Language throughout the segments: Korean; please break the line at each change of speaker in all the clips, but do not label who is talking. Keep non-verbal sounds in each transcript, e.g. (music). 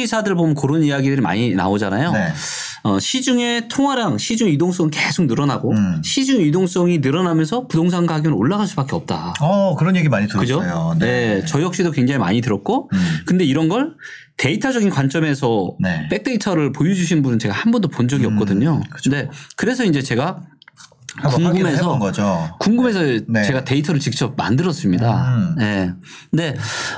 기사들 보면 그런 이야기들이 많이 나오잖아요.
네.
어, 시중의 통화량, 시중 이동성은 계속 늘어나고
음.
시중 이동성이 늘어나면서 부동산 가격은 올라갈 수밖에 없다.
어 그런 얘기 많이? 들었어요.
네. 저 역시도 굉장히 많이 들었고,
음.
근데 이런 걸 데이터적인 관점에서
네.
백데이터를 보여주신 분은 제가 한 번도 본 적이
음,
없거든요. 근데 그래서 이제 제가 궁금해서. 궁금해서
네.
제가 데이터를 직접 만들었습니다.
음.
네. 근데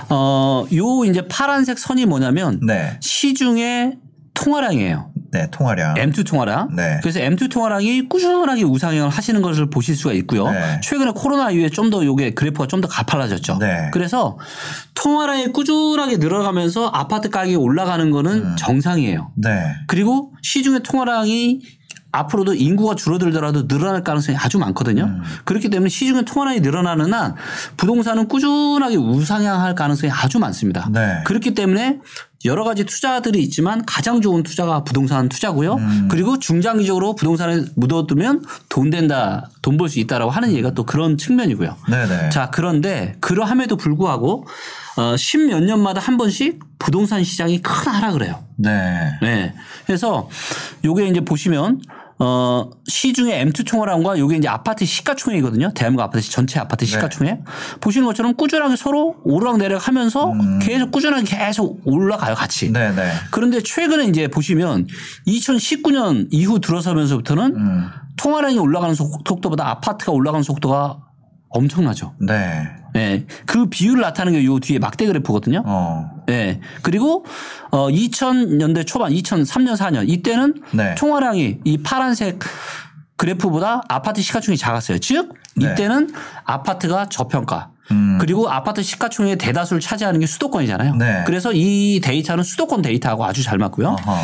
어요 이제 파란색 선이 뭐냐면
네.
시중의 통화량이에요.
네 통화량.
M2 통화량.
네.
그래서 M2 통화량이 꾸준하게 우상향을 하시는 것을 보실 수가 있고요.
네.
최근에 코로나 이후에 좀 더 요게 그래프가 좀 더 가팔라졌죠.
네.
그래서 통화량이 꾸준하게 늘어가면서 아파트 가격이 올라가는 거는
음.
정상이에요.
네.
그리고 시중의 통화량이 앞으로도 인구가 줄어들더라도 늘어날 가능성이 아주 많거든요.
음.
그렇기 때문에 시중의 통화량이 늘어나는 한 부동산은 꾸준하게 우상향할 가능성이 아주 많습니다.
네.
그렇기 때문에 여러 가지 투자들이 있지만 가장 좋은 투자가 부동산 투자고요.
음.
그리고 중장기적으로 부동산에 묻어두면 돈 된다, 돈 벌 수 있다라고 하는 얘기가 또 그런 측면이고요.
네네.
자, 그런데 그러함에도 불구하고 어, 십몇 년마다 한 번씩 부동산 시장이 큰 하락을 해요.
네.
네. 그래서 요게 이제 보시면 어, 시중의 M2 총화량과 요게 이제 아파트 시가총액이거든요. 대한민국 아파트 전체 아파트 시가총액. 보시는 것처럼 꾸준하게 서로 오르락 내리락 하면서 계속 꾸준하게 계속 올라가요, 같이.
네 네.
그런데 최근에 이제 보시면 2019년 이후 들어서면서부터는
음.
통화량이 올라가는 속- 속도보다 아파트가 올라가는 속도가 엄청나죠.
네.
예. 그 비율을 나타내는 게 요 뒤에 막대 그래프거든요.
어.
예. 그리고 어 2000년대 초반 2003년 4년 이때는
네.
총화량이 이 파란색 그래프보다 아파트 시가총액이 작았어요. 즉
네.
이때는 아파트가 저평가
음.
그리고 아파트 시가총액의 대다수를 차지하는 게 수도권이잖아요.
네.
그래서 이 데이터는 수도권 데이터하고 아주 잘 맞고요.
어허.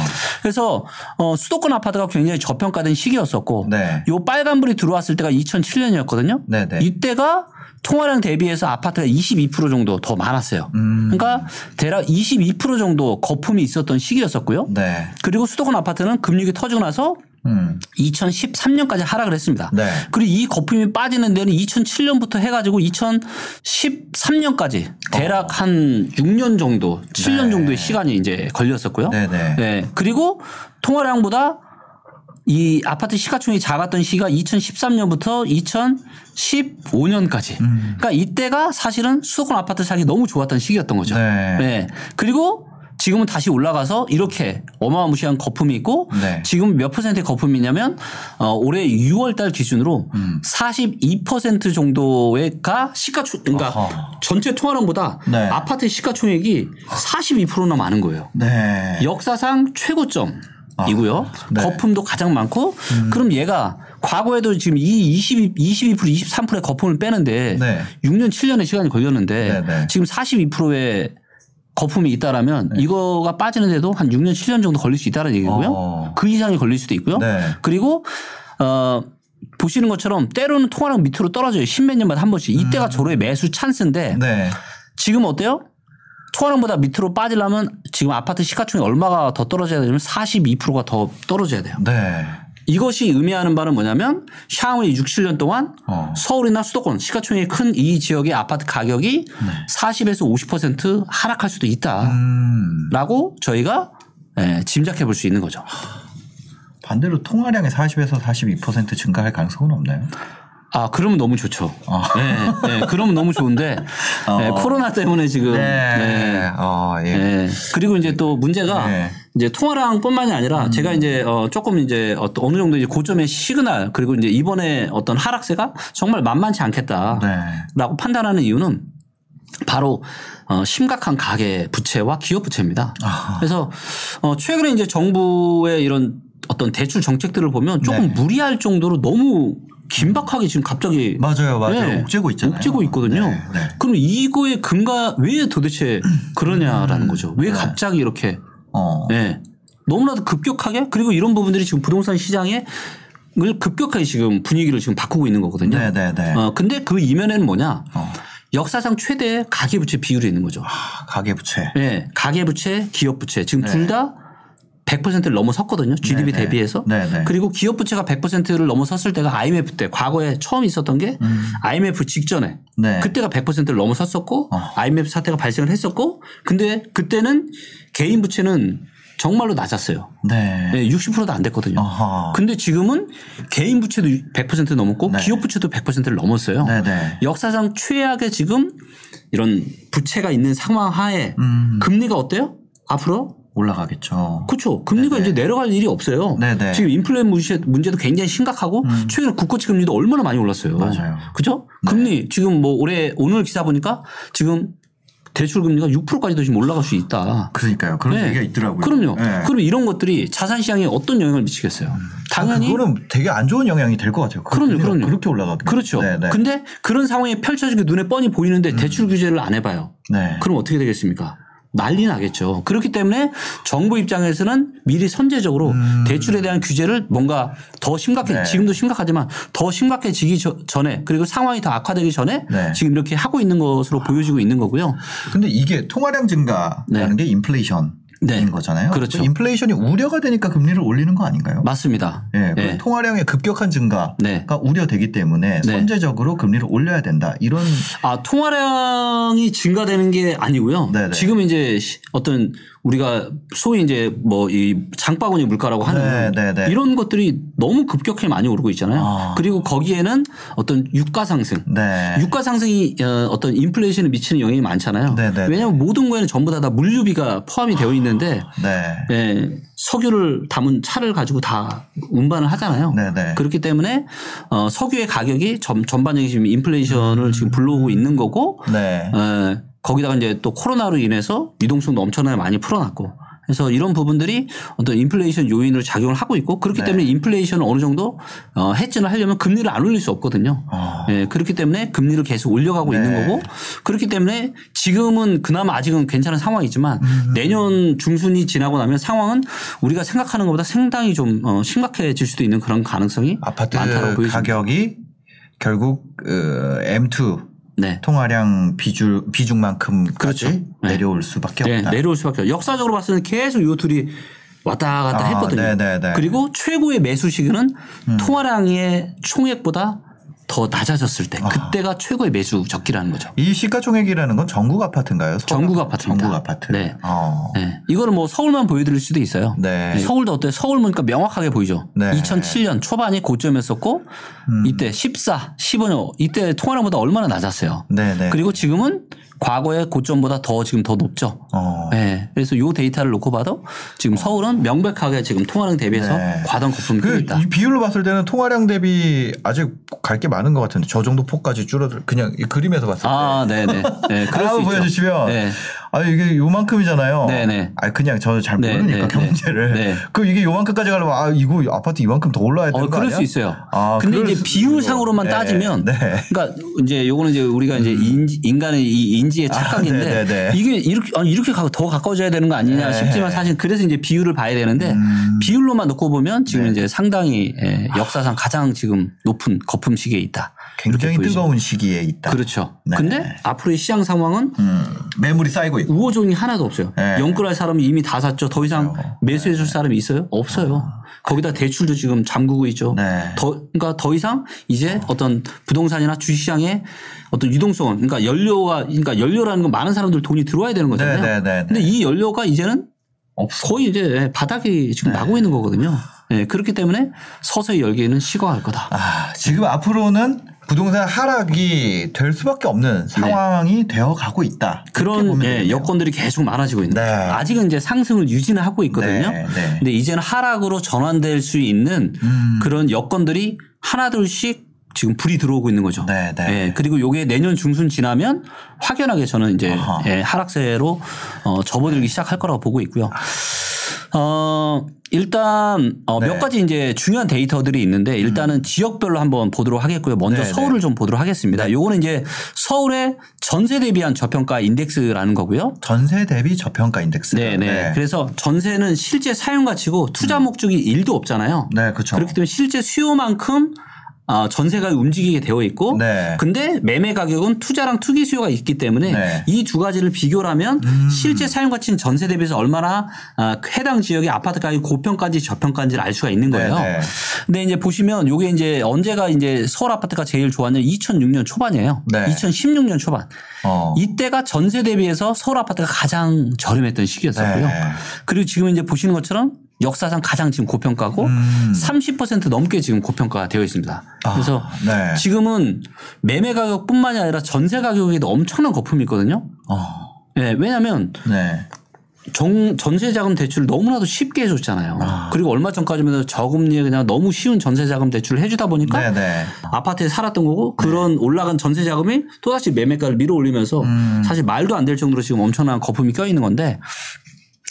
그래서 어 수도권 아파트가 굉장히 저평가된 시기였었고
네.
요 빨간불이 들어왔을 때가 2007년이었거든요.
네네.
이때가 통화량 대비해서 아파트가 22% 정도 더 많았어요.
음.
그러니까 대략 22% 정도 거품이 있었던 시기였었고요.
네.
그리고 수도권 아파트는 금융이 터지고 나서
음.
2013년까지 하락을 했습니다.
네.
그리고 이 거품이 빠지는 데는 2007년부터 해가지고 2013년까지 대략 한 6년 정도, 7년
네.
정도의 시간이 이제 걸렸었고요.
네네.
네. 그리고 통화량보다 이 아파트 시가총액이 작았던 시기가 2013년부터 2015년까지.
음.
그러니까 이때가 사실은 수도권 아파트 사기 너무 좋았던 시기였던 거죠.
네.
그리고 지금은 다시 올라가서 이렇게 어마무시한 거품이 있고
네.
지금 몇 퍼센트의 거품이냐면 어, 올해 6월 달 기준으로
음.
42% 정도가 시가총 그러니까
어허.
전체 통화량보다
네.
아파트 시가총액이 42%나 많은 거예요.
네.
역사상 최고점 이고요.
네.
거품도 가장 많고 그럼 얘가 과거에도 지금 이 22, 22% 23%의 거품을 빼는데
네.
6년 7년의 시간이 걸렸는데
네, 네.
지금 42%의 거품이 있다라면 이거가 빠지는데도 한 6년 7년 정도 걸릴 수 있다는 얘기고요.
어.
그 이상이 걸릴 수도 있고요.
네.
그리고 어 보시는 것처럼 때로는 통화량 밑으로 떨어져요. 십몇 년마다 한 번씩. 이때가 저로의 매수 찬스인데
음. 네.
지금 어때요? 통화량보다 밑으로 빠지려면 지금 아파트 시가총액 얼마가 더 떨어져야 되냐면 42%가 더 떨어져야 돼요.
네.
이것이 의미하는 바는 뭐냐면 샤오이 6, 7년 동안
어.
서울이나 수도권 시가총액이 큰 이 지역의 아파트 가격이
네.
40에서 50% 하락할 수도 있다라고
음.
저희가 예, 짐작해 볼 수 있는 거죠.
반대로 통화량이 40에서 42% 증가할 가능성은 없나요?
아, 그러면 너무 좋죠.
어.
네, 네, 그러면 너무 좋은데
어.
네, 코로나 때문에 지금 네.
어, 예.
네. 그리고 이제 또 문제가
네.
이제 통화량뿐만이 아니라
음.
제가 이제 어 조금 이제 어떤 어느 정도 이제 고점의 시그널 그리고 이제 이번에 어떤 하락세가 정말 만만치 않겠다라고
네.
판단하는 이유는 바로 어 심각한 가계 부채와 기업 부채입니다.
아하.
그래서 어 최근에 이제 정부의 이런 어떤 대출 정책들을 보면 조금
네.
무리할 정도로 너무 긴박하게 지금 갑자기
맞아요, 맞아요.
네.
옥죄고 있잖아요.
옥죄고 있거든요.
네, 네.
그럼 이거의 근거 왜 도대체 그러냐라는 거죠. 왜
네.
갑자기 이렇게
어.
네. 너무나도 급격하게 그리고 이런 부분들이 지금 부동산 시장에 을 급격하게 지금 분위기를 지금 바꾸고 있는 거거든요.
네 네 네.
어, 근데 그 이면에는 뭐냐?
어.
역사상 최대의 가계부채 비율이 있는 거죠.
아, 가계부채.
예, 가계부채, 기업부채 지금 둘 다 100%를 넘어섰거든요. GDP
네네.
대비해서.
네네.
그리고 기업 부채가 100%를 넘어섰을 때가 IMF 때 과거에 처음 있었던 게 IMF 직전에
네.
그때가 100%를 넘어섰었고
어.
IMF 사태가 발생을 했었고 근데 그때는 개인 부채는 정말로 낮았어요.
네.
예, 60%도 안 됐거든요.
어허.
근데 지금은 개인 부채도 100% 넘었고
네.
기업 부채도 100%를 넘었어요.
네네.
역사상 최악의 지금 이런 부채가 있는 상황 하에
음.
금리가 어때요? 앞으로?
올라가겠죠.
그렇죠. 금리가
네네.
이제 내려갈 일이 없어요.
네네. 음.
지금 인플레 문제, 문제도 굉장히 심각하고 최근에 국고치 금리도 얼마나 많이 올랐어요.
맞아요.
그죠? 금리 지금 뭐 올해 오늘 기사 보니까 지금 대출 금리가 6%까지도 지금 올라갈 수 있다.
그러니까요. 그런
네.
얘기가 있더라고요.
그럼요.
네.
그럼 이런 것들이 자산 시장에 어떤 영향을 미치겠어요? 당연히
아, 그거는 되게 안 좋은 영향이 될 것 같아요.
그럼요, 그럼요.
그렇게 올라가면.
그렇죠.
네, 네.
근데 그런 상황이 펼쳐지게 눈에 뻔히 보이는데 대출 규제를 안 해봐요.
네.
그럼 어떻게 되겠습니까? 난리 나겠죠. 그렇기 때문에 정부 입장에서는 미리 선제적으로 대출에 대한 규제를 뭔가 더 심각해,
음. 네.
지금도 심각하지만 더 심각해지기 저- 전에 그리고 상황이 더 악화되기 전에
네.
지금 이렇게 하고 있는 것으로 보여지고 있는 거고요.
근데 이게 통화량 증가라는 게 인플레이션인
네.
거잖아요.
그렇죠.
그 인플레이션이 우려가 되니까 금리를 올리는 거 아닌가요?
맞습니다.
예, 그
네.
통화량의 급격한 증가가
네.
우려되기 때문에
네.
선제적으로 금리를 올려야 된다. 이런
아, 통화량이 증가되는 게 아니고요.
네네.
지금 이제 시- 어떤 우리가 소위 이제 뭐 이 장바구니 물가라고 하는
네 네 네.
이런 것들이 너무 급격하게 많이 오르고 있잖아요.
아.
그리고 거기에는 어떤 유가 상승.
네.
유가 상승이 어, 어떤 인플레이션에 미치는 영향이 많잖아요.
네네네.
왜냐하면 모든 거에는 전부 다, 다 물류비가 포함이 되어 있는데
네.
예, 석유를 담은 차를 가지고 다 운반을 하잖아요. 그렇기 때문에 어, 석유의 가격이 전, 전반적인 지금 인플레이션을 지금 불러오고 있는 거고
네.
에, 거기다가 이제 또 코로나로 인해서 유동성도 엄청나게 많이 풀어놨고 그래서 이런 부분들이 어떤 인플레이션 요인으로 작용을 하고 있고 그렇기
네.
때문에 인플레이션을 어느 정도 어, 해지를 하려면 금리를 안 올릴 수 없거든요.
어.
예, 그렇기 때문에 금리를 계속 올려가고
네.
있는 거고 그렇기 때문에 지금은 그나마 아직은 괜찮은 상황이지만
음.
내년 중순이 지나고 나면 상황은 우리가 생각하는 것보다 상당히 좀 어, 심각해질 수도 있는 그런 가능성이
아파트
많다고 보여집니다.
가격이 결국 그 M2
네.
통화량 비중 비중만큼까지
그렇죠. 네.
내려올 수밖에
네,
없다.
내려올 수밖에. 역사적으로 봤을 때는 계속 요 둘이 왔다 갔다
아,
했거든요.
네네네. 음.
그리고 최고의 매수 시기는 통화량의 총액보다 더 낮아졌을 때 그때가 최고의 매수 적기라는 거죠.
이 시가총액이라는 건 전국 아파트인가요?
전국 아파트입니다.
전국 아파트.
네.
어.
네. 이거는 뭐 서울만 보여드릴 수도 있어요.
네.
서울도 어때요? 서울 보니까 명확하게 보이죠.
네.
2007년 초반이 고점이었었고
음.
이때 14, 15년 이때 통화량보다 얼마나 낮았어요.
네네.
그리고 지금은 과거의 고점보다 더 지금 더 높죠.
어.
네. 그래서 요 데이터를 놓고 봐도 지금 서울은 명백하게 지금 통화량 대비해서
네.
과당 거품이 그,
그
있다.
이 비율로 봤을 때는 통화량 대비 아직 갈 게 많은 것 같은데 저 정도 폭까지 줄어들 그냥 이 그림에서 봤을 때.
아, 네네. 네, 그럴 (laughs) 수 있죠.
보여주시면
네.
아 이게 요만큼이잖아요.
네네.
아 그냥 저는 잘
네,
모르니까
네,
경제를.
네.
그 이게 요만큼까지 가려면 아 이거 아파트 이만큼 더 올라야 되는
어,
거
그럴
아니야?
수 있어요.
아,
근데
그럴
이제
수
비율상으로만.
네,
따지면,
네.
그러니까 이제 요거는 이제 우리가 이제 인지, 인간의 이 인지의 착각인데
네, 네, 네.
이게 이렇게 아니, 이렇게 가- 더 가까워져야 되는 거 아니냐
네.
싶지만 사실 그래서 이제 비율을 봐야 되는데
음.
비율로만 놓고 보면 지금
네.
이제 상당히 예, 역사상 가장 지금 높은 거품 시기에 있다.
굉장히. 뜨거운 시기에 있다.
그렇죠.
네.
근데 앞으로의 시장 상황은
음, 매물이 쌓이고 있고.
우호종이 하나도 없어요.
네.
연끌할 사람이 이미 다 샀죠. 더 이상
그렇죠.
매수해 줄 사람이 있어요? 없어요. 거기다 대출도 지금 잠그고 있죠.
네.
더, 그러니까 더 이상 이제 어 떤 부동산이나 주식시장에 어떤 유동성은 그러니까 연료가 그러니까 연료라는 건 많은 사람들 돈이 들어와야 되는 거잖아요.
네, 네, 네, 네.
근데 이 연료가 이제는
없어.
거의 이제 바닥이 지금
네.
나고 있는 거거든요. 네, 그렇기 때문에 서서히 열기는 식어갈 거다.
아, 지금 앞으로는 부동산 하락이 될 수밖에 없는 상황이 되어 가고 있다.
네. 그런 예. 여건들이 계속 많아지고 있는
네.
거죠. 아직은 이제 상승을 유지는 하고 있거든요.
네, 네.
근데 이제는 하락으로 전환될 수 있는
음.
그런 여건들이 하나둘씩 지금 불이 들어오고 있는 거죠.
네, 네.
예, 그리고 요게 내년 중순 지나면 확연하게 저는 이제. 예, 하락세로 어, 접어들기 시작할 거라고 보고 있고요. 어, 일단 어,
네.
몇 가지 이제 중요한 데이터들이 있는데 일단은 지역별로 한번 보도록 하겠고요. 먼저
음. 네,
서울을
네.
좀 보도록 하겠습니다. 요거는 이제 서울의 전세 대비한 저평가 인덱스라는 거고요.
전세 대비 저평가 인덱스.
네, 네. 그래서 전세는 실제 사용 가치고 투자 목적이 일도 없잖아요.
음. 네, 그렇죠.
그렇기 때문에 실제 수요만큼 어, 전세가 움직이게 되어 있고
네.
근데 매매 가격은 투자랑 투기 수요가 있기 때문에
네. 음.
이두 가지를 비교를 하면 실제 사용 가치는 전세 대비해서 얼마나 아, 해당 지역의 아파트 가격이 고평가인지 저평가인지를 알 수가 있는 거예요.
네, 네.
근데 이제 보시면 요게 이제 언제가 이제 서울 아파트가 제일 좋았냐면 2006년 초반이에요.
네.
2016년 초반.
어.
이때가 전세 대비해서 서울 아파트가 가장 저렴했던 시기였었고요.
네.
그리고 지금 이제 보시는 것처럼 역사상 가장 지금 고평가고
음.
30% 넘게 지금 고평가가 되어 있습니다.
아,
그래서
네.
지금은 매매 가격뿐만이 아니라 전세 가격에도 엄청난 거품이 있거든요.
어.
네, 왜냐하면
네.
정, 전세자금 대출을 너무나도 쉽게 해줬잖아요. 그리고 얼마 전까지만 해도 저금리에 그냥 너무 쉬운 전세자금 대출을 해주다 보니까
네, 네.
아파트에 살았던 거고 그런 올라간 전세 자금이 또다시 매매가를 밀어 올리면서
음.
사실 말도 안 될 정도로 지금 엄청난 거품이 껴 있는 건데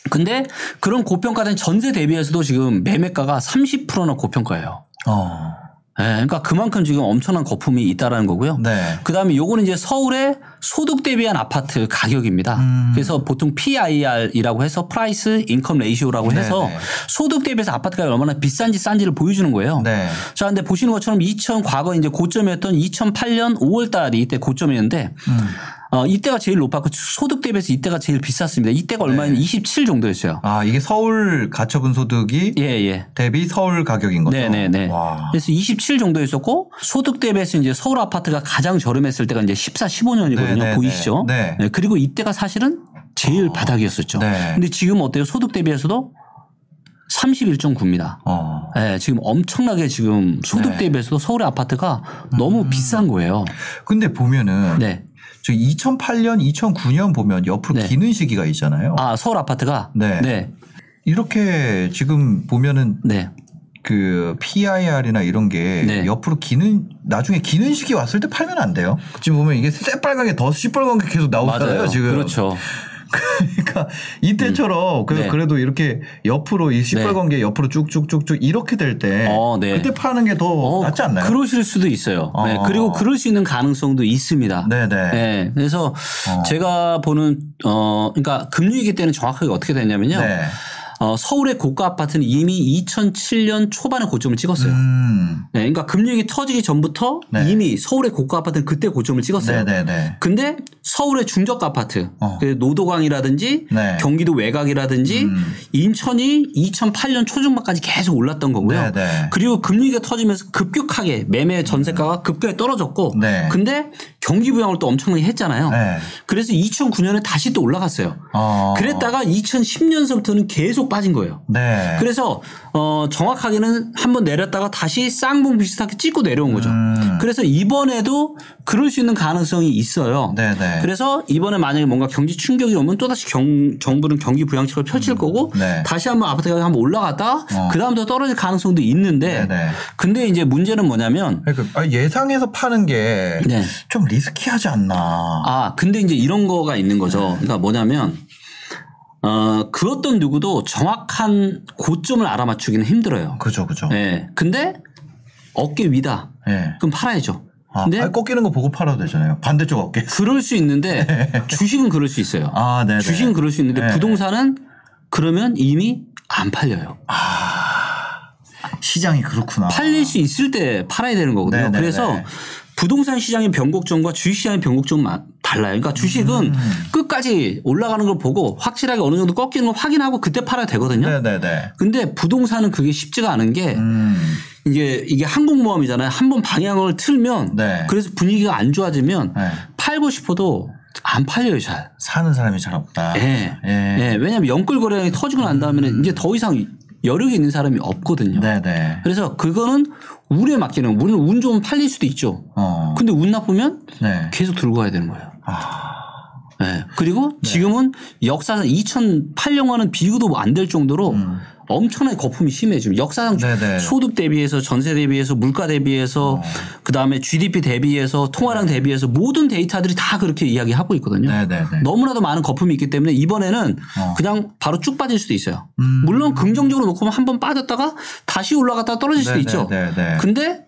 근데 그런 고평가된 전세 대비해서도 지금 매매가가 30%나 고평가예요.
어.
예, 그러니까 그만큼 지금 엄청난 거품이 있다라는 거고요.
네.
그 다음에 요거는 이제 서울의 소득 대비한 아파트 가격입니다.
음.
그래서 보통 PIR이라고 해서 price income ratio라고
네,
해서
네.
소득 대비해서 아파트 가격이 얼마나 비싼지 싼지를 보여주는 거예요.
네.
자, 근데 보시는 것처럼 2000 과거 이제 고점이었던 2008년 5월 달이 이때 고점이었는데
음.
어, 이때가 제일 높았고 소득 대비해서 이때가 제일 비쌌습니다. 이때가 얼마였냐면 27 정도였어요.
아, 이게 서울 가처분 소득이
예, 예.
대비 서울 가격인 거죠.
네네네.
와.
그래서 27 정도 있었고 소득 대비해서 이제 서울 아파트가 가장 저렴했을 때가 이제 14, 15년이거든요.
네네네.
보이시죠?
네.
그리고 이때가 사실은 제일 바닥이었었죠.
네.
근데 지금 어때요? 소득 대비해서도 31.9입니다.
어.
네, 지금 엄청나게 지금 소득
네.
대비해서도 서울의 아파트가 너무 비싼 거예요.
근데 보면은
네.
저 2008년, 2009년 보면 옆으로
네.
기는 시기가 있잖아요.
아, 서울 아파트가?
네.
네.
이렇게 지금 보면은
네.
그 PIR이나 이런 게
네.
옆으로 기는 나중에 기는 시기 왔을 때 팔면 안 돼요. 지금 보면 이게 새빨간 게더 시뻘건 게 계속 나오잖아요.
맞아요.
지금.
그렇죠.
그러니까 이때처럼 그
네.
그래도 이렇게 옆으로 이 시뻘건 게 옆으로 쭉쭉쭉쭉 이렇게 될때
어, 네.
그때 파는 게더
어,
낫지 않나요?
그러실 수도 있어요. 네,
어.
그리고 그럴 수 있는 가능성도 있습니다.
네네.
네, 그래서
어.
제가 보는 어 그러니까 금융위기 때는 정확하게 어떻게 됐냐면요.
네.
어, 서울의 고가 아파트는 이미 2007년 초반에 고점을 찍었어요.
음.
네, 그러니까 금융위기 터지기 전부터
네.
이미 서울의 고가 아파트는 그때 고점을 찍었어요.
네네네.
근데 서울의 중저가 아파트,
어.
그 노도강이라든지
네.
경기도 외곽이라든지
음.
인천이 2008년 초중반까지 계속 올랐던 거고요.
네네.
그리고 금리가 터지면서 급격하게 매매 전세가가 급격히 떨어졌고,
네.
근데 경기 부양을 또 엄청나게 했잖아요.
네.
그래서 2009년에 다시 또 올라갔어요.
어.
그랬다가 2010년서부터는 계속 빠진 거예요.
네.
그래서 어 정확하게는 한번 내렸다가 다시 쌍봉 비슷하게 찍고 내려온 거죠.
음.
그래서 이번에도 그럴 수 있는 가능성이 있어요.
네네.
그래서 이번에 만약에 뭔가 경기 충격이 오면 또다시 경, 정부는 경기 부양책을 펼칠 거고
네.
다시 한번 아파트 가격 한번 올라갔다
어.
그 다음부터 떨어질 가능성도 있는데
네네.
근데 이제 문제는 뭐냐면
그러니까 아, 예상해서 파는 게좀
네.
리스키하지 않나.
아, 근데 이제 이런 거가 있는 거죠. 그러니까 뭐냐면, 어, 그 어떤 누구도 정확한 고점을 알아맞추기는 힘들어요.
그죠, 그죠.
예. 근데 어깨 위다.
예.
그럼 팔아야죠.
아,
근데
아니, 꺾이는 거 보고 팔아도 되잖아요. 반대쪽 어깨. (laughs)
그럴 수 있는데 (laughs) 주식은 그럴 수 있어요.
아, 네네.
주식은 그럴 수 있는데
네.
부동산은 그러면 이미 안 팔려요.
시장이 그렇구나.
팔릴 수 있을 때 팔아야 되는 거거든요.
네네네.
그래서 부동산 시장의 변곡점과 주식 시장의 변곡점은 마- 달라요. 그러니까 주식은
음.
끝까지 올라가는 걸 보고 확실하게 어느 정도 꺾이는 걸 확인하고 그때 팔아야 되거든요.
네네네.
근데 부동산은 그게 쉽지가 않은 게
음.
이게 이게 항공모함이잖아요. 한 번 방향을 틀면
네.
그래서 분위기가 안 좋아지면
네.
팔고 싶어도 안 팔려요, 잘.
사는 사람이 잘 없다.
예.
예.
예. 왜냐하면 연끌 거래량이 터지고 난 다음에는 이제 더 이상 여력이 있는 사람이 없거든요.
네네.
그래서 그거는 운에 맡기는. 물론 운 좋으면 팔릴 수도 있죠.
어.
근데 운 나쁘면
네.
계속 들고 가야 되는 거예요.
아.
네. 그리고 지금은 역사상 2008년과는 비교도 안 될 정도로
음.
엄청나게 거품이 심해 지금 역사상
네네.
소득 대비해서 전세 대비해서 물가 대비해서 그다음에 GDP 대비해서 통화량 대비해서 모든 데이터들이 다 그렇게 이야기하고 있거든요.
네네네.
너무나도 많은 거품이 있기 때문에 이번에는
어.
그냥 바로 쭉 빠질 수도 있어요.
음.
물론 긍정적으로 놓고 보면 한 번 빠졌다가 다시 올라갔다가 떨어질 수도
네네,
있죠. 근데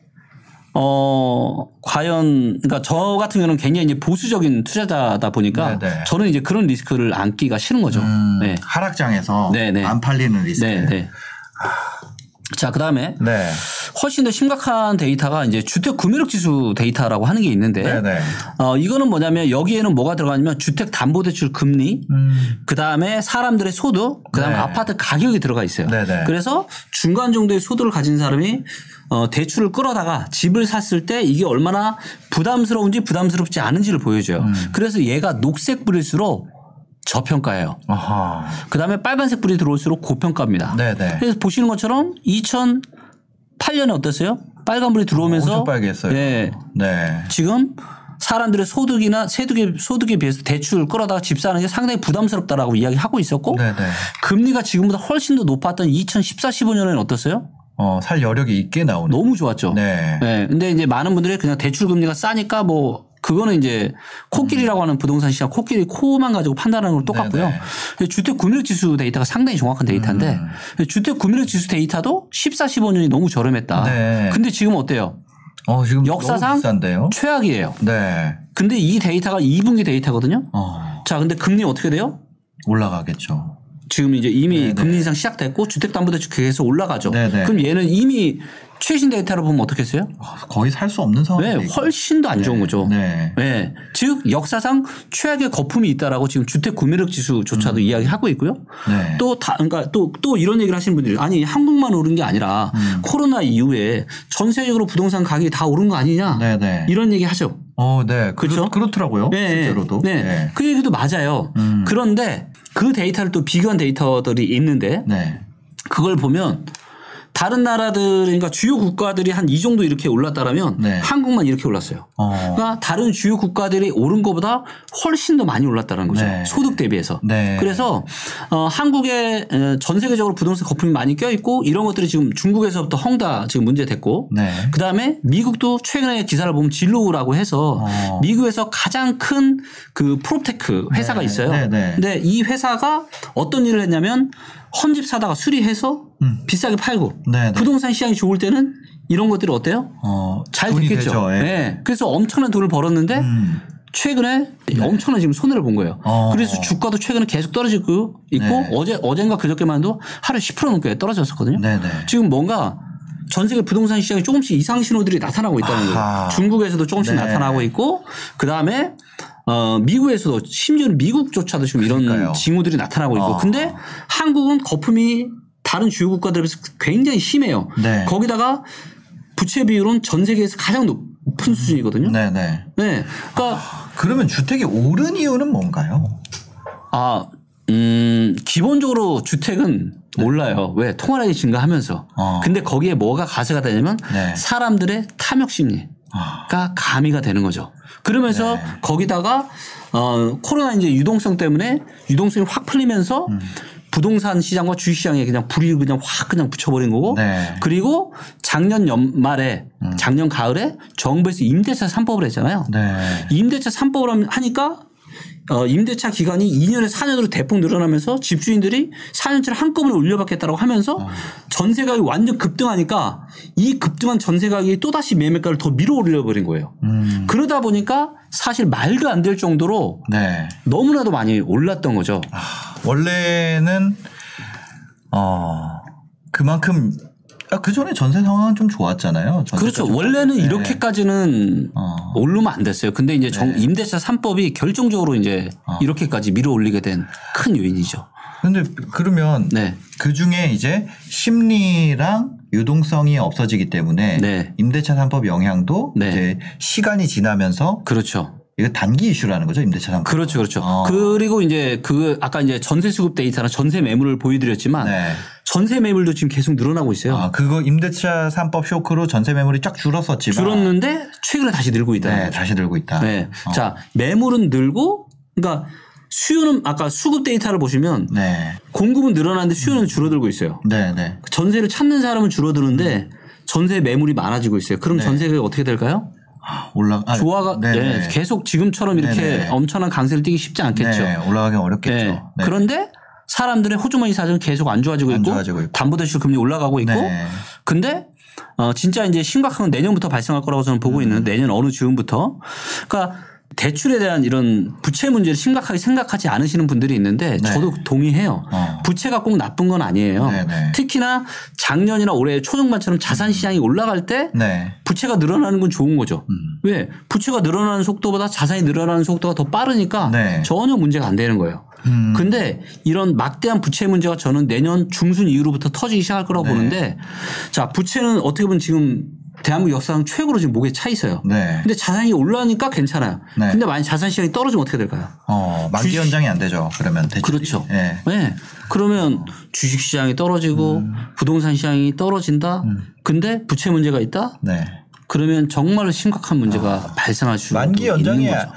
어 과연 그러니까 저 같은 경우는 굉장히 이제 보수적인 투자자다 보니까
네네.
저는 이제 그런 리스크를 안기가 싫은 거죠.
음,
네.
하락장에서
네, 네.
안 팔리는 리스크.
네, 네. 자, 그 다음에
네.
훨씬 더 심각한 데이터가 이제 주택 구매력 지수 데이터라고 하는 게 있는데
네네.
어 이거는 뭐냐면 여기에는 뭐가 들어가냐면 주택 담보 대출 금리
음.
그 다음에 사람들의 소득, 그 다음에
네.
아파트 가격이 들어가 있어요.
네네.
그래서 중간 정도의 소득을 가진 사람이 어 대출을 끌어다가 집을 샀을 때 이게 얼마나 부담스러운지 부담스럽지 않은지를 보여줘요.
음. 그래서
얘가 녹색 불일수록 저평가예요.
아하.
그다음에 빨간색 불이 들어올수록 고평가입니다.
네네.
그래서 보시는 것처럼 2008년에 어땠어요? 빨간 불이 들어오면서
엄청 빨개졌어요.
예,
네.
지금 사람들의 소득이나 세득에 소득에 비해서 대출 끌어다가 집 사는 게 상당히 부담스럽다라고 이야기하고 있었고
네네.
금리가 지금보다 훨씬 더 높았던 2014, 15년에는 어땠어요?
어, 살 여력이 있게 나오는.
너무 좋았죠.
네.
네. 근데 이제 많은 분들이 그냥 대출 금리가 싸니까 뭐 그거는 이제 코끼리라고 하는 부동산 시장 코끼리 코만 가지고 판단하는 건 똑같고요. 주택 구매력 지수 데이터가 상당히 정확한 데이터인데 주택 구매력 지수 데이터도 14, 15년이 너무 저렴했다.
네.
근데 지금 어때요?
어, 지금
역사상? 최악이에요.
네.
근데 이 데이터가 2분기 데이터거든요.
어,
자, 근데 금리 어떻게 돼요?
올라가겠죠.
지금 이제 이미
네네.
금리 인상 시작됐고 주택담보대출 계속 올라가죠.
네네.
그럼 얘는 이미 최신 데이터를 보면 어떻겠어요?
어, 거의 살 수 없는 상황이
네. 훨씬 더 안 좋은 거죠.
네.
네. 즉 역사상 최악의 거품이 있다라고 지금 주택 구매력 지수조차도 이야기하고 있고요.
음. 네.
또다 그러니까 또 또 이런 얘기를 하시는 분들이 아니 한국만 오른 게 아니라
음.
코로나 이후에 전 세계적으로 부동산 가격이 다 오른 거 아니냐
네네.
이런 얘기 하죠.
어, 네.
그렇죠?
그렇, 더라고요
네,
실제로도.
네. 그 얘기도 맞아요.
음.
그런데 그 데이터를 또 비교한 데이터들이 있는데
네.
그걸 보면 다른 나라들 그러니까 주요 국가들이 한 이 정도 이렇게 올랐다라면
네.
한국만 이렇게 올랐어요.
어.
그러니까 다른 주요 국가들이 오른 것보다 훨씬 더 많이 올랐다는 거죠.
네.
소득 대비해서.
네.
그래서 어, 한국에 어, 전 세계적으로 부동산 거품이 많이 껴 있고 이런 것들이 지금 중국에서부터 헝다 지금 문제 됐고
네.
그 다음에 미국도 최근에 기사를 보면 진로우라고 해서
어.
미국에서 가장 큰 그 프로테크 회사가
네.
있어요.
네, 네.
근데 이 회사가 어떤 일을 했냐면 헌집 사다가 수리해서
음.
비싸게 팔고
네, 네.
부동산 시장이 좋을 때는 이런 것들이 어때요?
어,
잘 됐겠죠.
되죠. 예.
네. 그래서 엄청난 돈을 벌었는데
음.
최근에 엄청난 지금 손해를 본 거예요.
어.
그래서 주가도 최근에 계속 떨어지고 있고
네.
어제 어젠가 그저께만 해도 하루에 10% 넘게 떨어졌었거든요.
네네.
지금 뭔가 전 세계 부동산 시장에 조금씩 이상 신호들이 나타나고 있다는
아하.
거예요. 중국에서도 조금씩
네.
나타나고 있고 그 다음에 어, 미국에서도 심지어 는 미국조차도 지금 이런
그러니까요.
징후들이 나타나고 있고
어.
근데 한국은 거품이 다른 주요 국가들에 비해서 굉장히 심해요.
네.
거기다가 부채 비율은 전 세계에서 가장 높은 수준이거든요.
네네.
네. 그러니까
그러면 주택이 오른 이유는 뭔가요?
아, 음, 기본적으로 주택은 몰라요. 왜? 통화량이 증가하면서.
네. 어.
근데 거기에 뭐가 가세가 되냐면
네.
사람들의 탐욕 심리 가
아.
가미가 되는 거죠. 그러면서
네.
거기다가 어, 코로나 이제 유동성 때문에 유동성이 확 풀리면서
음.
부동산 시장과 주식 시장에 그냥 불이 그냥 확 그냥 붙여버린 거고
네.
그리고 작년 연말에 작년 가을에 정부에서 임대차 3법을 했잖아요.
음. 네.
임대차 3법을 하니까 어, 임대차 기간이 2년에서 4년으로 대폭 늘어나면서 집주인들이 4년치를 한꺼번에 올려받겠다고 하면서
어.
전세 가격이 완전 급등하니까 이 급등한 전세 가격이 또다시 매매가를 더 밀어 올려버린 거예요.
음.
그러다 보니까 사실 말도 안 될 정도로
네.
너무나도 많이 올랐던 거죠.
원래는 어 그만큼 아, 그 전에 전세 상황은 좀 좋았잖아요.
그렇죠.
좀-
원래는
네.
이렇게까지는
어.
오르면 안 됐어요. 근데 이제 정-
네.
임대차 3법이 결정적으로 이제
어.
이렇게까지 밀어 올리게 된 큰 요인이죠.
근데 그러면
네.
그 중에 이제 심리랑 유동성이 없어지기 때문에
네.
임대차 3법 영향도
네.
이제 시간이 지나면서
그렇죠.
이거 단기 이슈라는 거죠 임대차 3법.
그렇죠, 그렇죠.
어.
그리고 이제 그 아까 이제 전세 수급 데이터나 전세 매물을 보여드렸지만
네.
전세 매물도 지금 계속 늘어나고 있어요.
아 그거 임대차 3법 쇼크로 전세 매물이 쫙 줄었었지만
줄었는데 최근에 다시 늘고 있다는
네. 다시 늘고 있다.
네.
어.
자 매물은 늘고 그러니까 수요는 아까 수급 데이터를 보시면
네.
공급은 늘어나는데 수요는 줄어들고 있어요.
네, 네.
전세를 찾는 사람은 줄어드는데 전세 매물이 많아지고 있어요. 그럼
네.
전세가 어떻게 될까요?
아, 올라 아,
조화가
네,
예,
네.
계속 지금처럼 이렇게
네네.
엄청난 강세를 띠기 쉽지 않겠죠.
네, 올라가기 어렵겠죠.
예.
네.
그런데 사람들의 호주머니 사정은 계속 안 좋아지고
안
있고,
좋아지고 있고.
담보대출 금리 올라가고 있고
네.
근데 어 진짜 이제 심각한 건 내년부터 발생할 거라고 저는
음.
보고 있는데 내년 어느 즈음부터 그러니까 대출에 대한 이런 부채 문제를 심각하게 생각하지 않으시는 분들이 있는데
네.
저도 동의해요.
어.
부채가 꼭 나쁜 건 아니에요.
네네.
특히나 작년이나 올해 초중반처럼 자산 시장이 올라갈 때
네.
부채가 늘어나는 건 좋은 거죠.
음.
왜? 부채가 늘어나는 속도보다 자산이 늘어나는 속도가 더 빠르니까
네.
전혀 문제가 안 되는 거예요.
음.
근데 이런 막대한 부채 문제가 저는 내년 중순 이후로부터 터지기 시작할 거라고
네.
보는데 자, 부채는 어떻게 보면 지금 대한민국 역사상 최고로 지금 목에 차 있어요.
네.
근데 자산이 올라가니까 괜찮아요.
네.
근데 만약 자산 시장이 떨어지면 어떻게 될까요?
어, 만기
주식-
연장이 안 되죠. 그러면 대출이.
그렇죠.
예.
네. 그러면 주식 시장이 떨어지고
음.
부동산 시장이 떨어진다. 근데 부채 문제가 있다.
네.
그러면 정말 심각한 문제가 발생할 수
만기 연장이
있는 거죠.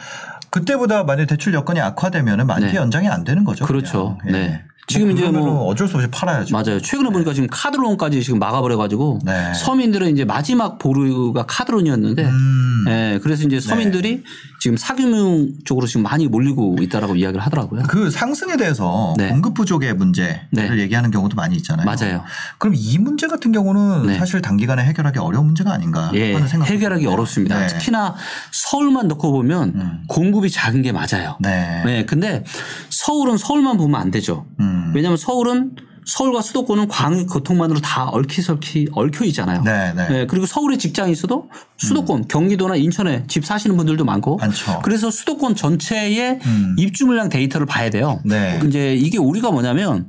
그때보다 만약 대출 여건이 악화되면은 만기
네.
연장이 안 되는 거죠.
그렇죠.
예.
네. 지금
뭐
이제 뭐-
어쩔 수 없이 팔아야죠.
맞아요. 최근에 보니까 지금 카드론까지 지금 막아버려가지고
네.
서민들은 이제 마지막 보루가 카드론이었는데,
음.
예, 그래서 이제 서민들이 지금 사금융 쪽으로 지금 많이 몰리고 있다라고 이야기를 하더라고요.
그 상승에 대해서
네.
공급 부족의 문제를
네.
얘기하는 경우도 많이 있잖아요.
맞아요.
그럼 이 문제 같은 경우는
네.
사실 단기간에 해결하기 어려운 문제가 아닌가
예,
하는 생각.
해결하기 어렵습니다.
네.
특히나 서울만 놓고 보면
음.
공급이 작은 게 맞아요.
네.
네, 근데 서울은 서울만 보면 안 되죠.
음.
왜냐하면 서울은 서울과 수도권은 광역 교통만으로 다 얽히설키 얽혀 있잖아요.
네, 네.
네, 그리고 서울에 직장이 있어도 수도권, 경기도나 인천에 집 사시는 분들도 많고.
많죠.
그래서 수도권 전체의
음.
입주 물량 데이터를 봐야 돼요.
네.
이제 이게 우리가 뭐냐면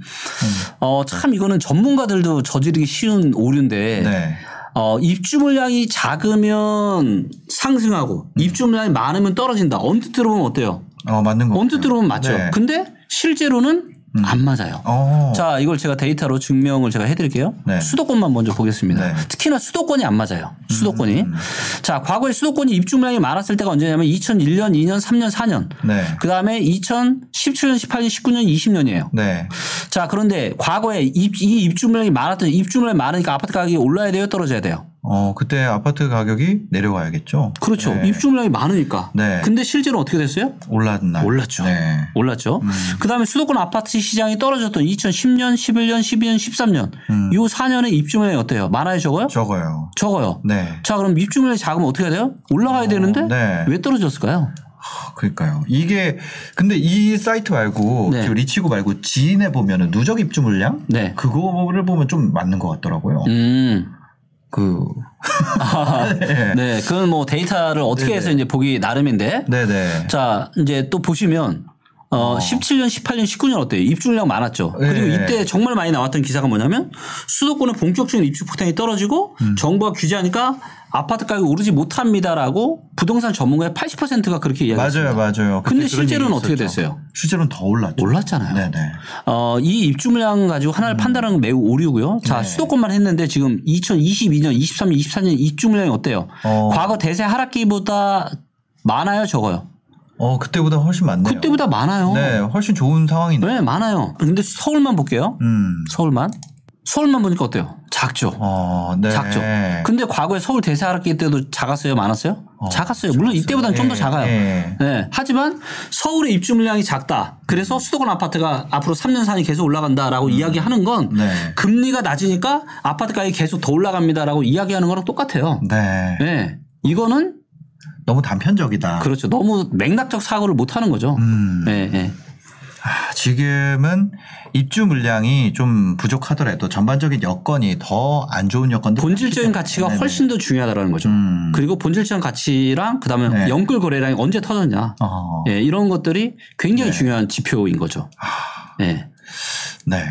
어, 참 이거는 전문가들도 저지르기 쉬운 오류인데
네.
어, 입주 물량이 작으면 상승하고
음.
입주 물량이 많으면 떨어진다. 언뜻 들어보면 어때요?
어 맞는 거.
언뜻 들어보면 맞죠.
네.
근데 실제로는 안 맞아요.
어.
자, 이걸 제가 데이터로 증명을 제가 해드릴게요.
네.
수도권만 먼저 보겠습니다.
네. 음,
특히나 수도권이 안 맞아요. 수도권이. 자, 과거에 수도권이 입주량이 많았을 때가 언제냐면 2001년, 2년, 3년, 4년.
네.
그 다음에 2017년, 18년, 19년, 20년이에요.
네.
자, 그런데 과거에 입, 이 입주량이 많았던 입주량이 많으니까 아파트 가격이 올라야 돼요? 떨어져야 돼요?
어 그때 아파트 가격이 내려가야겠죠.
그렇죠.
네.
입주량이 많으니까.
네.
근데 실제로 어떻게 됐어요?
올랐나?
올랐죠.
네.
올랐죠. 그 다음에 수도권 아파트 시장이 떨어졌던 2010년, 11년, 12년, 13년.
음.
요 4년의 입주량이 어때요? 많아요, 적어요?
적어요.
적어요.
네.
자, 그럼 입주량이 작으면 어떻게 해야 돼요? 올라가야 되는데
네.
왜 떨어졌을까요?
그러니까요. 이게 근데 이 사이트 말고
네.
그 리치고 말고 지인에 보면은 누적 입주 물량
네.
그거를 보면 좀 맞는 것 같더라고요.
음.
그 네. (laughs)
네. 그건 뭐 데이터를 어떻게
네네.
해서 이제 보기 나름인데.
네네.
자, 이제 또 보시면 어, 17년, 18년, 19년 어때요? 입주량 많았죠.
네.
그리고 이때 정말 많이 나왔던 기사가 뭐냐면 수도권의 본격적인 입주 폭탄이 떨어지고
음.
정부가 규제하니까 아파트 가격이 오르지 못합니다라고 부동산 전문가의 80%가 그렇게 이야기했습니다.
맞아요, 맞아요.
근데 실제로는 어떻게. 됐어요?
실제로는 더 올랐죠.
올랐잖아요.
네네.
어, 이 입주 물량 가지고 하나를 판단하는 건 매우 오류고요. 자,
네.
수도권만 했는데 지금 2022년, 23년, 24년 입주 물량이 어때요?
어.
과거 대세 하락기보다 많아요, 적어요?
어 그때보다 훨씬 많네요.
그때보다 많아요.
네, 훨씬 좋은 상황이네.
네, 많아요. 근데 서울만 볼게요.
음.
서울만. 서울만 보니까 어때요? 작죠.
어, 네.
작죠. 근데 과거에 서울 대세 하락기 때도 작았어요? 많았어요? 작았어요. 물론 이때보다는 좀더
예,
작아요.
예.
네. 하지만 서울의 입주 물량이 작다. 그래서 수도권 아파트가 앞으로 3년 산이 계속 올라간다라고 이야기하는 건
네.
금리가 낮으니까 아파트 가격이 계속 더 올라갑니다라고 이야기하는 거랑 똑같아요.
네.
네. 이거는
너무 단편적이다.
그렇죠. 너무 맥락적 사고를 못 하는 거죠.
음.
네, 네.
아, 지금은 입주 물량이 좀 부족하더라도 전반적인 여건이 더 안 좋은 여건들
본질적인 가치가 훨씬 더 중요하다라는 거죠.
음.
그리고 본질적인 가치랑 그다음에
네.
연끌 거래량이 언제 터졌냐.
어.
예, 이런 것들이 굉장히
네.
중요한 지표인 거죠. 예.
네.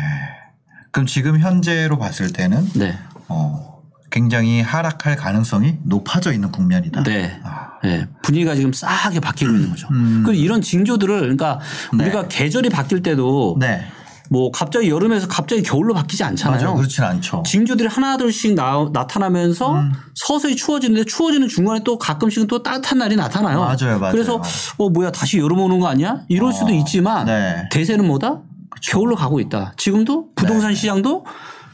그럼 지금 현재로 봤을 때는
네.
어, 굉장히 하락할 가능성이 높아져 있는 국면이다.
네.
아.
예. 분위기가 지금 싸하게 바뀌고 있는 거죠.
음.
그리고 이런 징조들을 그러니까
네.
우리가 계절이 바뀔 때도
네.
뭐 갑자기 여름에서 갑자기 겨울로 바뀌지 않잖아요.
맞아요. 그렇진 않죠.
징조들이 하나둘씩 나, 나타나면서
음.
서서히 추워지는데 추워지는 중간에 또 가끔씩은 또 따뜻한 날이 나타나요.
맞아요, 맞아요.
그래서 어 뭐야 다시 여름 오는 거 아니야? 이럴 수도
어,
있지만
네.
대세는 뭐다? 겨울로 가고 있다. 지금도 부동산
네.
시장도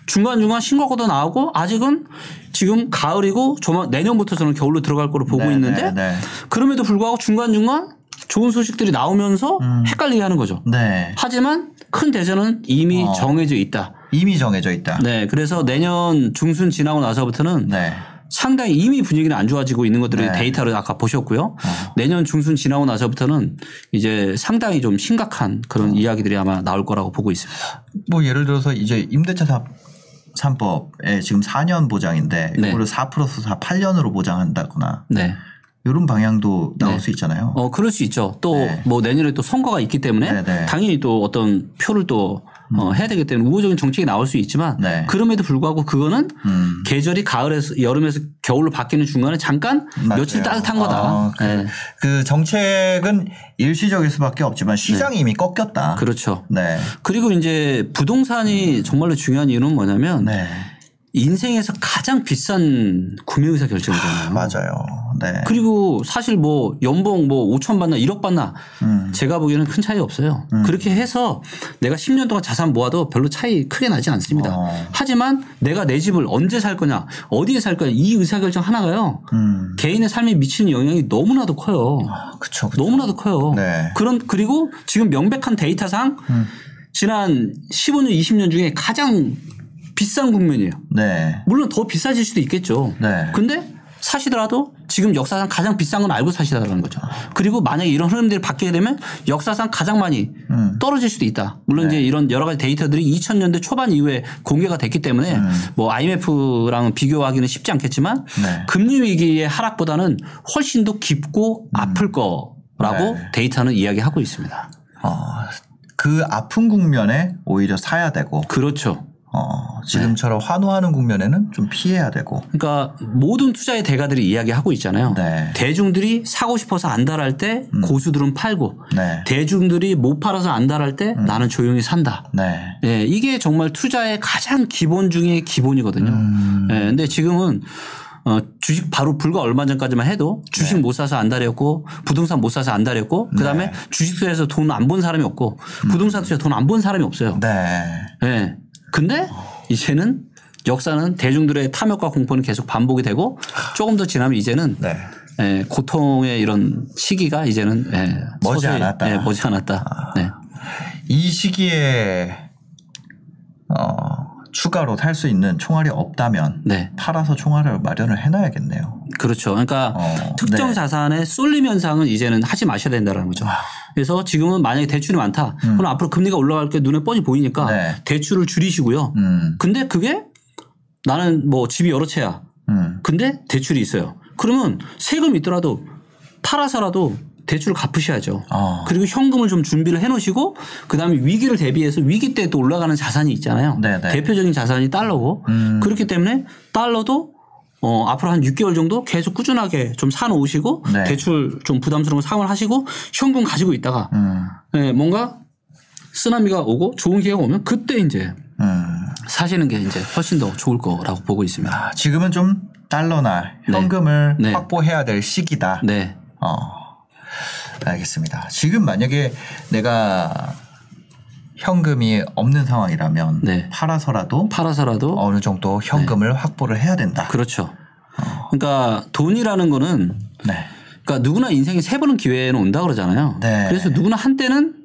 중간중간 신고가도 나오고 아직은 지금 가을이고 조만 내년부터 저는 겨울로 들어갈 거로 보고
네,
있는데
네, 네.
그럼에도 불구하고 중간중간 좋은 소식들이 나오면서
음.
헷갈리게 하는 거죠.
네.
하지만 큰 대세는 이미
어.
정해져 있다.
이미 정해져 있다.
네, 그래서 내년 중순 지나고 나서부터는
네.
상당히 이미 분위기는 안 좋아지고 있는 것들이
네.
데이터를 아까 보셨고요. 내년 중순 지나고 나서부터는 이제 상당히 좀 심각한 그런 이야기들이 아마 나올 거라고 보고 있습니다.
뭐 예를 들어서 이제 임대차 사 3법에 지금 4년 보장인데
네.
이거를 4 플러스 4 8년으로 보장한다거나
네.
이런 방향도 나올
네.
수 있잖아요.
어, 그럴 수 있죠. 또
네.
뭐 내년에 또 선거가 있기 때문에
네, 네.
당연히 또 어떤 표를 또 어, 해야 되기 때문에 우호적인 정책이 나올 수 있지만
네.
그럼에도 불구하고 그거는
음.
계절이 가을에서 여름에서 겨울로 바뀌는 중간에 잠깐
맞아요.
며칠 따뜻한 거다.
아, 그,
네.
그 정책은 일시적일 수밖에 없지만 시장이 이미 꺾였다.
그렇죠.
네.
그리고 이제 부동산이 정말로 중요한 이유는 뭐냐면
네.
인생에서 가장 비싼 구매 의사 결정이잖아요.
맞아요. 네.
그리고 사실 뭐 연봉 뭐 5천 받나 1억 받나
음.
제가 보기에는 큰 차이 없어요. 그렇게 해서 내가 10년 동안 자산 모아도 별로 차이 크게 나지 않습니다.
어.
하지만 내가 내 집을 언제 살 거냐, 어디에 살 거냐 이 의사 결정 하나가요.
음.
개인의 삶에 미치는 영향이 너무나도 커요.
그쵸, 그쵸.
너무나도 커요.
네.
그런 그리고 지금 명백한 데이터상
음.
지난 15년, 20년 중에 가장 비싼 국면이에요.
네.
물론 더 비싸질 수도 있겠죠.
네.
근데 사시더라도 지금 역사상 가장 비싼 건 알고 사시다라는 거죠. 그리고 만약에 이런 흐름들이 바뀌게 되면 역사상 가장 많이
음.
떨어질 수도 있다. 물론 이제 이런 여러 가지 데이터들이 2000년대 초반 이후에 공개가 됐기 때문에 뭐 IMF랑 비교하기는 쉽지 않겠지만
네.
금리 위기의 하락보다는 훨씬 더 깊고 아플 거라고
네.
데이터는 이야기하고 있습니다.
어, 그 아픈 국면에 오히려 사야 되고
그렇죠.
어, 지금처럼 환호하는 국면에는 좀 피해야 되고.
그러니까 모든 투자의 대가들이 이야기하고 있잖아요.
네.
대중들이 사고 싶어서 안달할 때 고수들은 팔고
네.
대중들이 못 팔아서 안달할 때 나는 조용히 산다.
네.
예, 이게 정말 투자의 가장 기본 중에 기본이거든요.
음.
예, 근데 지금은 어, 주식 바로 불과 얼마 전까지만 해도 주식
네.
못 사서 안달했고 부동산 못 사서 안달했고 그다음에
네.
주식 투자에서 돈 안 본 사람이 없고 부동산 투자 돈 안 본 사람이 없어요.
네.
예. 근데 이제는 역사는 대중들의 탐욕과 공포는 계속 반복이 되고 조금 더 지나면 이제는
네.
예, 고통의 이런 시기가 이제는 예,
머지
서서히,
않았다. 아.
예, 머지 않았다. 네.
이 시기에 어, 추가로 살수 있는 총알이 없다면
네.
팔아서 총알을 마련을 해놔야겠네요.
그렇죠. 그러니까
어,
특정
네.
자산의 쏠림 현상은 이제는 하지 마셔야 된다는 거죠. 그래서 지금은 만약에 대출이 많다. 그럼 앞으로 금리가 올라갈 게 눈에 뻔히 보이니까
음. 네.
대출을 줄이시고요.
음,
근데 그게 나는 뭐 집이 여러 채야.
음,
근데 대출이 있어요. 그러면 세금이 있더라도 팔아서라도 대출을 갚으셔야죠.
어.
그리고 현금을 좀 준비를 해 놓으시고 그다음에 위기를 대비해서 위기 때 또 올라가는 자산이 있잖아요.
네네.
대표적인 자산이 달러고
음.
그렇기 때문에 달러도 어, 앞으로 한 6개월 정도 계속 꾸준하게 좀 사놓으시고
네.
대출 좀 부담스러운 거 상환 하시고 현금 가지고 있다가
음,
예, 뭔가 쓰나미가 오고 좋은 기회가 오면 그때 이제
음.
사시는 게 이제 훨씬 더 좋을 거라고 보고 있습니다.
아, 지금은 좀 달러나 현금을
네.
확보해야 될 시기다.
네.
어, 알겠습니다. 지금 만약에 내가 현금이 없는 상황이라면
네.
팔아서라도
팔아서라도
어느 정도 현금을 확보를 해야 된다.
그렇죠. 그러니까 돈이라는 거는
네.
그러니까 누구나 인생에 세 번은 기회는 온다 그러잖아요.
네.
그래서 누구나 한때는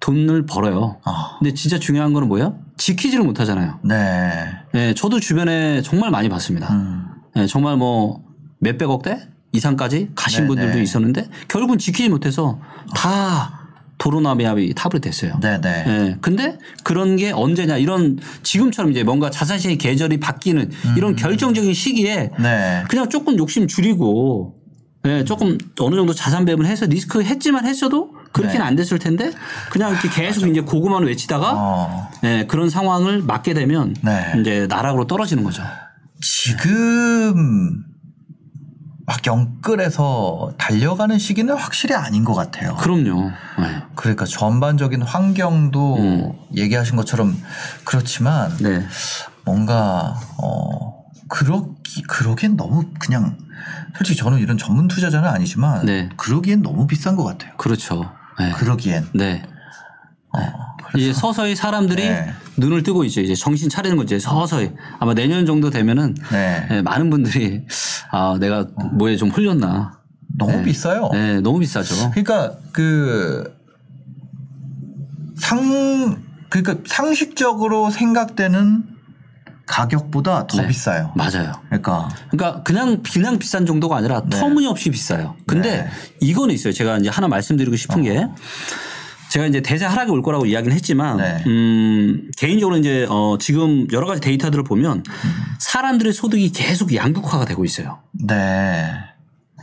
돈을 벌어요.
어.
근데 진짜 중요한 거는 뭐예요? 지키지를 못하잖아요.
네.
네, 저도 주변에 정말 많이 봤습니다.
음.
네, 정말 뭐 몇백억 대 이상까지 가신
네,
분들도
네.
있었는데 결국은 지키지 못해서 다 도로나미압이 타버리 됐어요.
네, 네.
예. 근데 그런 게 언제냐 이런 지금처럼 이제 뭔가 자산시장의 계절이 바뀌는 이런 결정적인 시기에
네.
그냥 조금 욕심 줄이고 예, 조금 어느 정도 자산 배분을 해서 리스크 했지만 했어도 그렇게는
네.
안 됐을 텐데 그냥 이렇게 계속 이제 고구마를 외치다가
어.
예, 그런 상황을 맞게 되면
네.
이제 나락으로 떨어지는 거죠.
지금 막 영끌에서 달려가는 시기는 확실히 아닌 것 같아요.
그럼요. 네.
그러니까 전반적인 환경도
음.
얘기하신 것처럼 그렇지만
네.
뭔가 어 그러기 그러기엔 너무 그냥 솔직히 저는 이런 전문 투자자는 아니지만
네.
그러기엔 너무 비싼 것 같아요.
그렇죠. 네.
그러기엔
네. 이제 서서히 사람들이
네.
눈을 뜨고 있죠. 이제 정신 차리는 거죠. 서서히 아마 내년 정도 되면은
네.
네, 많은 분들이 아 내가 뭐에 좀 홀렸나.
너무
네.
비싸요.
네, 너무 비싸죠.
그러니까 그 상 그러니까 상식적으로 생각되는 가격보다 더
네.
비싸요.
맞아요.
그러니까
그러니까 그냥 그냥 비싼 정도가 아니라 터무니없이 비싸요. 근데
네.
이거는 있어요. 제가 이제 하나 말씀드리고 싶은 게 제가 이제 대세 하락이 올 거라고 이야기를 했지만
네.
음, 개인적으로 이제 어 지금 여러 가지 데이터들을 보면 사람들의 소득이 계속 양극화가 되고 있어요.
네.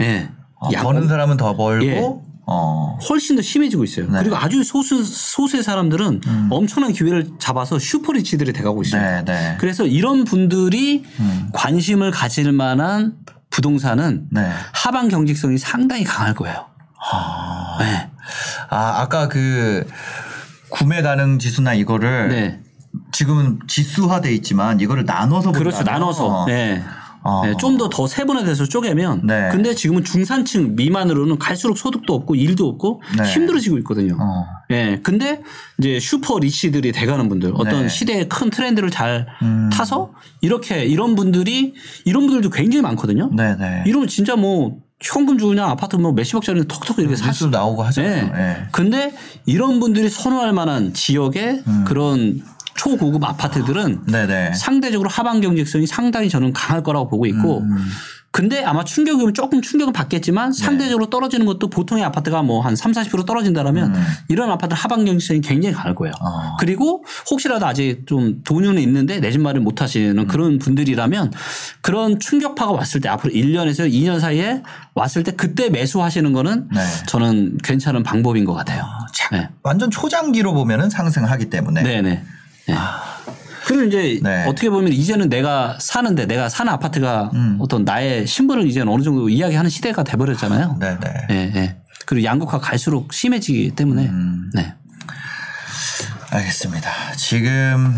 예.
어,
양-
버는 사람은 더 벌고
예.
어.
훨씬 더 심해지고 있어요.
네. 음.
그리고 아주 소수 소수의 사람들은 엄청난 기회를 잡아서 슈퍼리치들이 돼가고 있어요.
네, 네.
그래서 이런 분들이
음.
관심을 가질 만한 부동산은
네.
하방 경직성이 상당히 강할 거예요.
아,
네.
아, 아까 그 구매 가능 지수나 이거를
네.
지금은 지수화돼 있지만 이거를 나눠서
그렇죠. 나눠서.
어.
네.
어.
네, 좀더 더 세분화돼서 쪼개면
네.
근데 지금은 중산층 미만으로는 갈수록 소득도 없고 일도 없고
네.
힘들어지고 있거든요.
어.
예. 근데 이제 슈퍼 리치들이 돼가는 분들 어떤
네.
시대의 큰 트렌드를 잘
음.
타서 이렇게 이런 분들이 이런 분들도 굉장히 많거든요.
네, 네.
이러면 진짜 뭐 현금 그냥 아파트 뭐 몇십억짜리 턱턱 이렇게
뉴스
사실
나오고 하잖아요.
네.
예.
근데 이런 분들이 선호할 만한 지역의
음.
그런 초고급 아파트들은
네, 네.
상대적으로 하방 경직성이 상당히 저는 강할 거라고 보고 있고
음.
근데 아마 충격이 오면 조금 충격은 받겠지만 상대적으로 떨어지는 것도 보통의 아파트가 뭐 한 3, 40% 떨어진다라면
음.
이런 아파트는 하방 경직성이 굉장히 강할 거예요.
어.
그리고 혹시라도 아직 좀 돈은 있는데 내 집 마련 못 하시는
음.
그런 분들이라면 그런 충격파가 왔을 때 앞으로 1년에서 2년 사이에 왔을 때 그때 매수하시는 거는
네.
저는 괜찮은 방법인 것 같아요. 네.
완전 초장기로 보면은 상승하기 때문에
네네. 네. 그리고 이제
네.
어떻게 보면 이제는 내가 사는데 내가 사는 아파트가
음.
어떤 나의 신분을 이제 어느 정도 이야기하는 시대가 돼버렸잖아요.
네, 네.
예, 예. 그리고 양극화 갈수록 심해지기 때문에
음.
네.
알겠습니다. 지금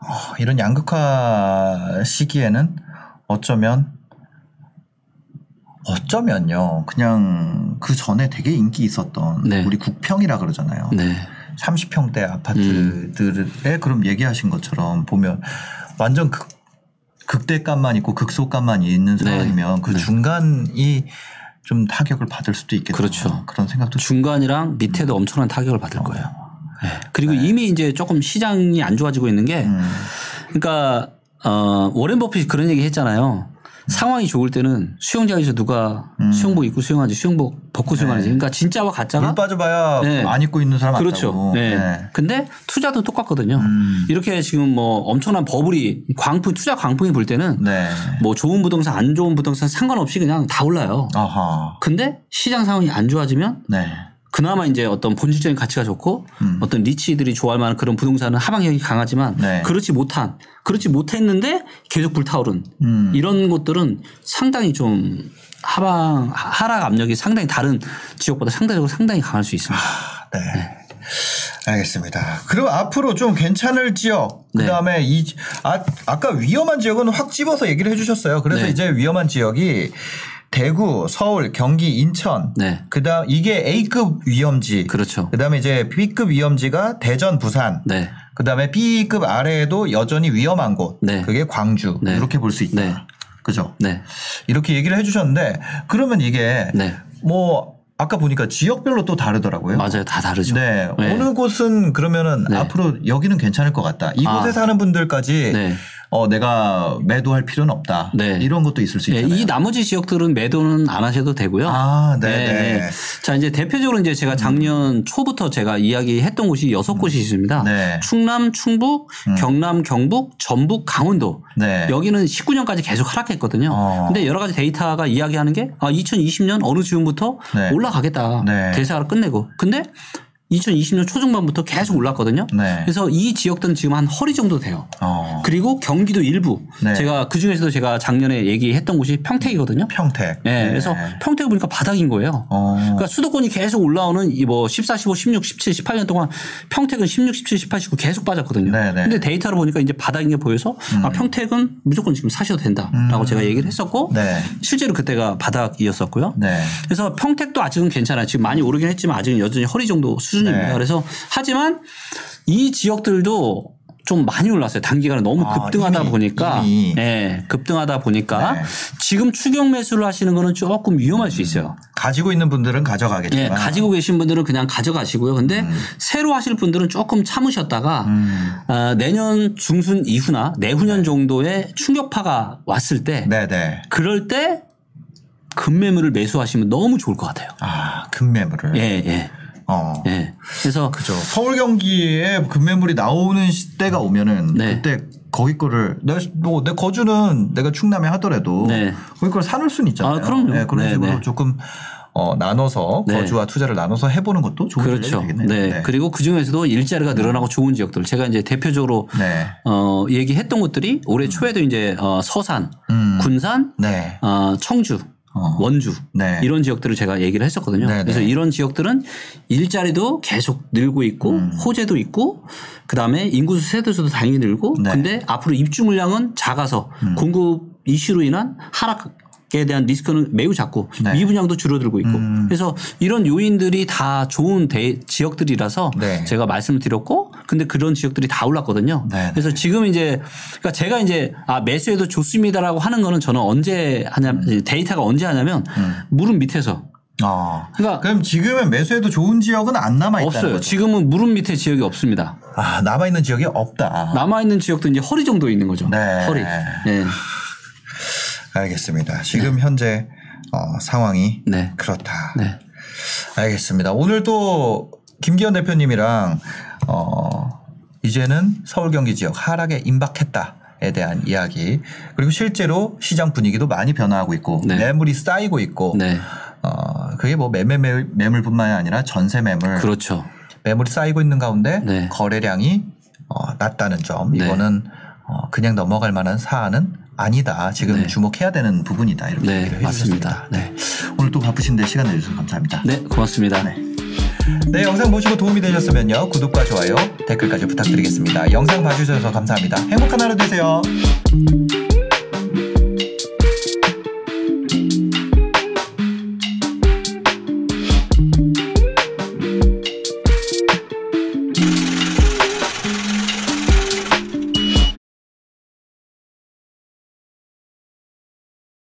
어, 이런 양극화 시기에는 어쩌면 어쩌면요. 그냥 그 전에 되게 인기 있었던
네.
우리 국평이라 그러잖아요.
네.
30평대 아파트들에 그럼 얘기하신 것처럼 보면 완전 극, 극대값만 있고 극소값만 있는
네.
상황이면 그 중간이 좀 타격을 받을 수도 있겠다.
그렇죠.
그런 생각도
중간이랑 밑에도 엄청난 타격을 받을 거예요. 네. 그리고 이미 이제 조금 시장이 안 좋아지고 있는 게
음.
그러니까 어 워렌 버핏이 그런 얘기 했잖아요. 상황이 좋을 때는 수영장에서 누가 수영복 입고 수영하지 수영복 벗고 수영하지. 그러니까 진짜와 가짜가
물 빠져봐야
네.
안 입고 있는 사람
그렇죠. 네.
네.
근데 투자도 똑같거든요.
음.
이렇게 지금 뭐 엄청난 버블이 광풍 투자 광풍이 불 때는
네.
뭐 좋은 부동산 안 좋은 부동산 상관없이 그냥 다 올라요.
아하.
근데 시장 상황이 안 좋아지면
네.
그나마 이제 어떤 본질적인 가치가 좋고
음.
어떤 리치들이 좋아할 만한 그런 부동산은 하방력이 강하지만
네.
그렇지 못한 그렇지 못했는데 계속 불타오른
음.
이런 것들은 상당히 좀 하방 하락 압력이 상당히 다른 지역보다 상대적으로 상당히 강할 수 있습니다.
네. 알겠습니다. 그리고 앞으로 좀 괜찮을 지역, 그
네.
다음에 이, 아, 아까 위험한 지역은 확 집어서 얘기를 해주셨어요. 그래서
네.
이제 위험한 지역이 대구, 서울, 경기, 인천.
네.
그 다음 이게 A급 위험지.
그렇죠.
그 다음에 이제 B급 위험지가 대전, 부산.
네.
그 다음에 B급 아래에도 여전히 위험한 곳.
네.
그게 광주.
네.
이렇게 볼 수 있다.
네.
그죠?
네.
이렇게 얘기를 해 주셨는데 그러면 이게
네.
뭐 아까 보니까 지역별로 또 다르더라고요.
맞아요. 다 다르죠.
네.
네.
어느 곳은 그러면
네.
앞으로 여기는 괜찮을 것 같다. 이곳에
아.
사는 분들까지
네.
어, 내가 매도할 필요는 없다.
네.
이런 것도 있을 수
네,
있잖아요.
이 나머지 지역들은 매도는 안 하셔도 되고요.
아, 네네.
자, 이제 대표적으로 이제 제가 작년 초부터 제가 이야기했던 곳이 여섯 곳이 있습니다.
네.
충남, 충북, 경남, 경북, 전북, 강원도.
네.
여기는 19년까지 계속 하락했거든요.
어.
근데 여러 가지 데이터가 이야기하는 게 아, 2020년 어느 즈음부터
네.
올라가겠다.
네.
대사를 끝내고. 근데 2020년 초중반부터 계속 올랐거든요.
네.
그래서 이 지역들은 지금 한 허리 정도 돼요.
어.
그리고 경기도 일부
네.
제가 그 중에서도 제가 작년에 얘기했던 곳이 평택이거든요.
평택.
네, 그래서 평택을 보니까 바닥인 거예요.
어.
그러니까 수도권이 계속 올라오는 이 뭐 14, 15, 16, 17, 18년 동안 평택은 16, 17, 18, 19 계속 빠졌거든요.
네, 음. 네.
근데 데이터를 보니까 이제 바닥인 게 보여서 아, 평택은 무조건 지금 사셔도 된다라고 제가 얘기를 했었고
네.
실제로 그때가 바닥이었었고요.
네.
그래서 평택도 아직은 괜찮아요. 지금 많이 오르긴 했지만 아직은 여전히 허리 정도 수준 입니다.
네.
그래서 하지만 이 지역들도 좀 많이 올랐어요. 단기간에 너무
아,
급등하다
이미,
보니까,
이미.
예, 급등하다 보니까
네.
지금 추경 매수를 하시는 거는 조금 위험할 수 있어요.
가지고 있는 분들은 가져가겠지만.
예, 가지고 계신 분들은 그냥 가져가시고요. 근데
음.
새로 하실 분들은 조금 참으셨다가 아, 내년 중순 이후나 내후년 정도의 충격파가 왔을 때
네네.
그럴 때 급매물을 매수하시면 너무 좋을 것 같아요.
아 급매물을.
예, 예,
어.
예. 그래서
그죠. 서울 경기에 급매물이 나오는 시대가 오면은
네.
그때 거기 거를 내, 뭐, 내 거주는 내가 충남에 하더라도
네.
거기 걸 사놓을 수는 있잖아요.
아, 그럼요.
네, 그런
네,
식으로
네.
조금 어, 나눠서
네.
거주와 투자를 나눠서 해보는 것도 좋은
그렇죠.
되겠네요.
네. 그리고 그 중에서도 일자리가 늘어나고 좋은 지역들. 제가 이제 대표적으로
네.
어, 얘기했던 것들이 올해 초에도 이제 어, 서산,
음.
군산,
네.
어, 청주,
어.
원주
네.
이런 지역들을 제가 얘기를 했었거든요.
네,
그래서
네.
이런 지역들은 일자리도 계속 늘고 있고
음.
호재도 있고 그 다음에 인구수 세대수도 당연히 늘고
네. 음.
근데 앞으로 입주 물량은 작아서 공급 이슈로 인한 하락 에 대한 리스크는 매우 작고
네.
미분양도 줄어들고 있고
음.
그래서 이런 요인들이 다 좋은 대- 지역들이라서
네.
제가 말씀을 드렸고 근데 그런 지역들이 다 올랐거든요.
네, 네.
그래서 지금 이제 그러니까 제가 이제 아 매수해도 좋습니다라고 하는 거는 저는 언제 하냐 데이터가 언제 하냐면 무릎 밑에서
어.
그러니까
그럼 지금은 매수해도 좋은 지역은 안 남아 있다는
없어요.
거죠.
지금은 무릎 밑에 지역이 없습니다.
아 남아 있는 지역이 없다.
남아 있는 지역도 이제 허리 정도 있는 거죠.
네.
허리. 네.
알겠습니다. 지금 현재 어, 상황이
네.
그렇다.
네.
알겠습니다. 오늘 또 김기현 대표님이랑 어 이제는 서울 경기 지역 하락에 임박했다 에 대한 이야기 그리고 실제로 시장 분위기도 많이 변화하고 있고
네.
매물이 쌓이고 있고
네.
어 그게 뭐 매매 매물, 매물뿐만이 아니라 전세 매물
그렇죠.
매물이 쌓이고 있는 가운데
네.
거래량이 어, 낮다는 점
네.
이거는 어, 그냥 넘어갈 만한 사안은 아니다. 지금
네.
주목해야 되는 부분이다. 이렇게
네,
얘기를
맞습니다.
해주셨습니다. 네. 오늘 또 바쁘신데 시간 내주셔서 감사합니다.
네, 고맙습니다.
네, 영상 보시고 도움이 되셨으면요. 구독과 좋아요, 댓글까지 부탁드리겠습니다. 영상 봐주셔서 감사합니다. 행복한 하루 되세요.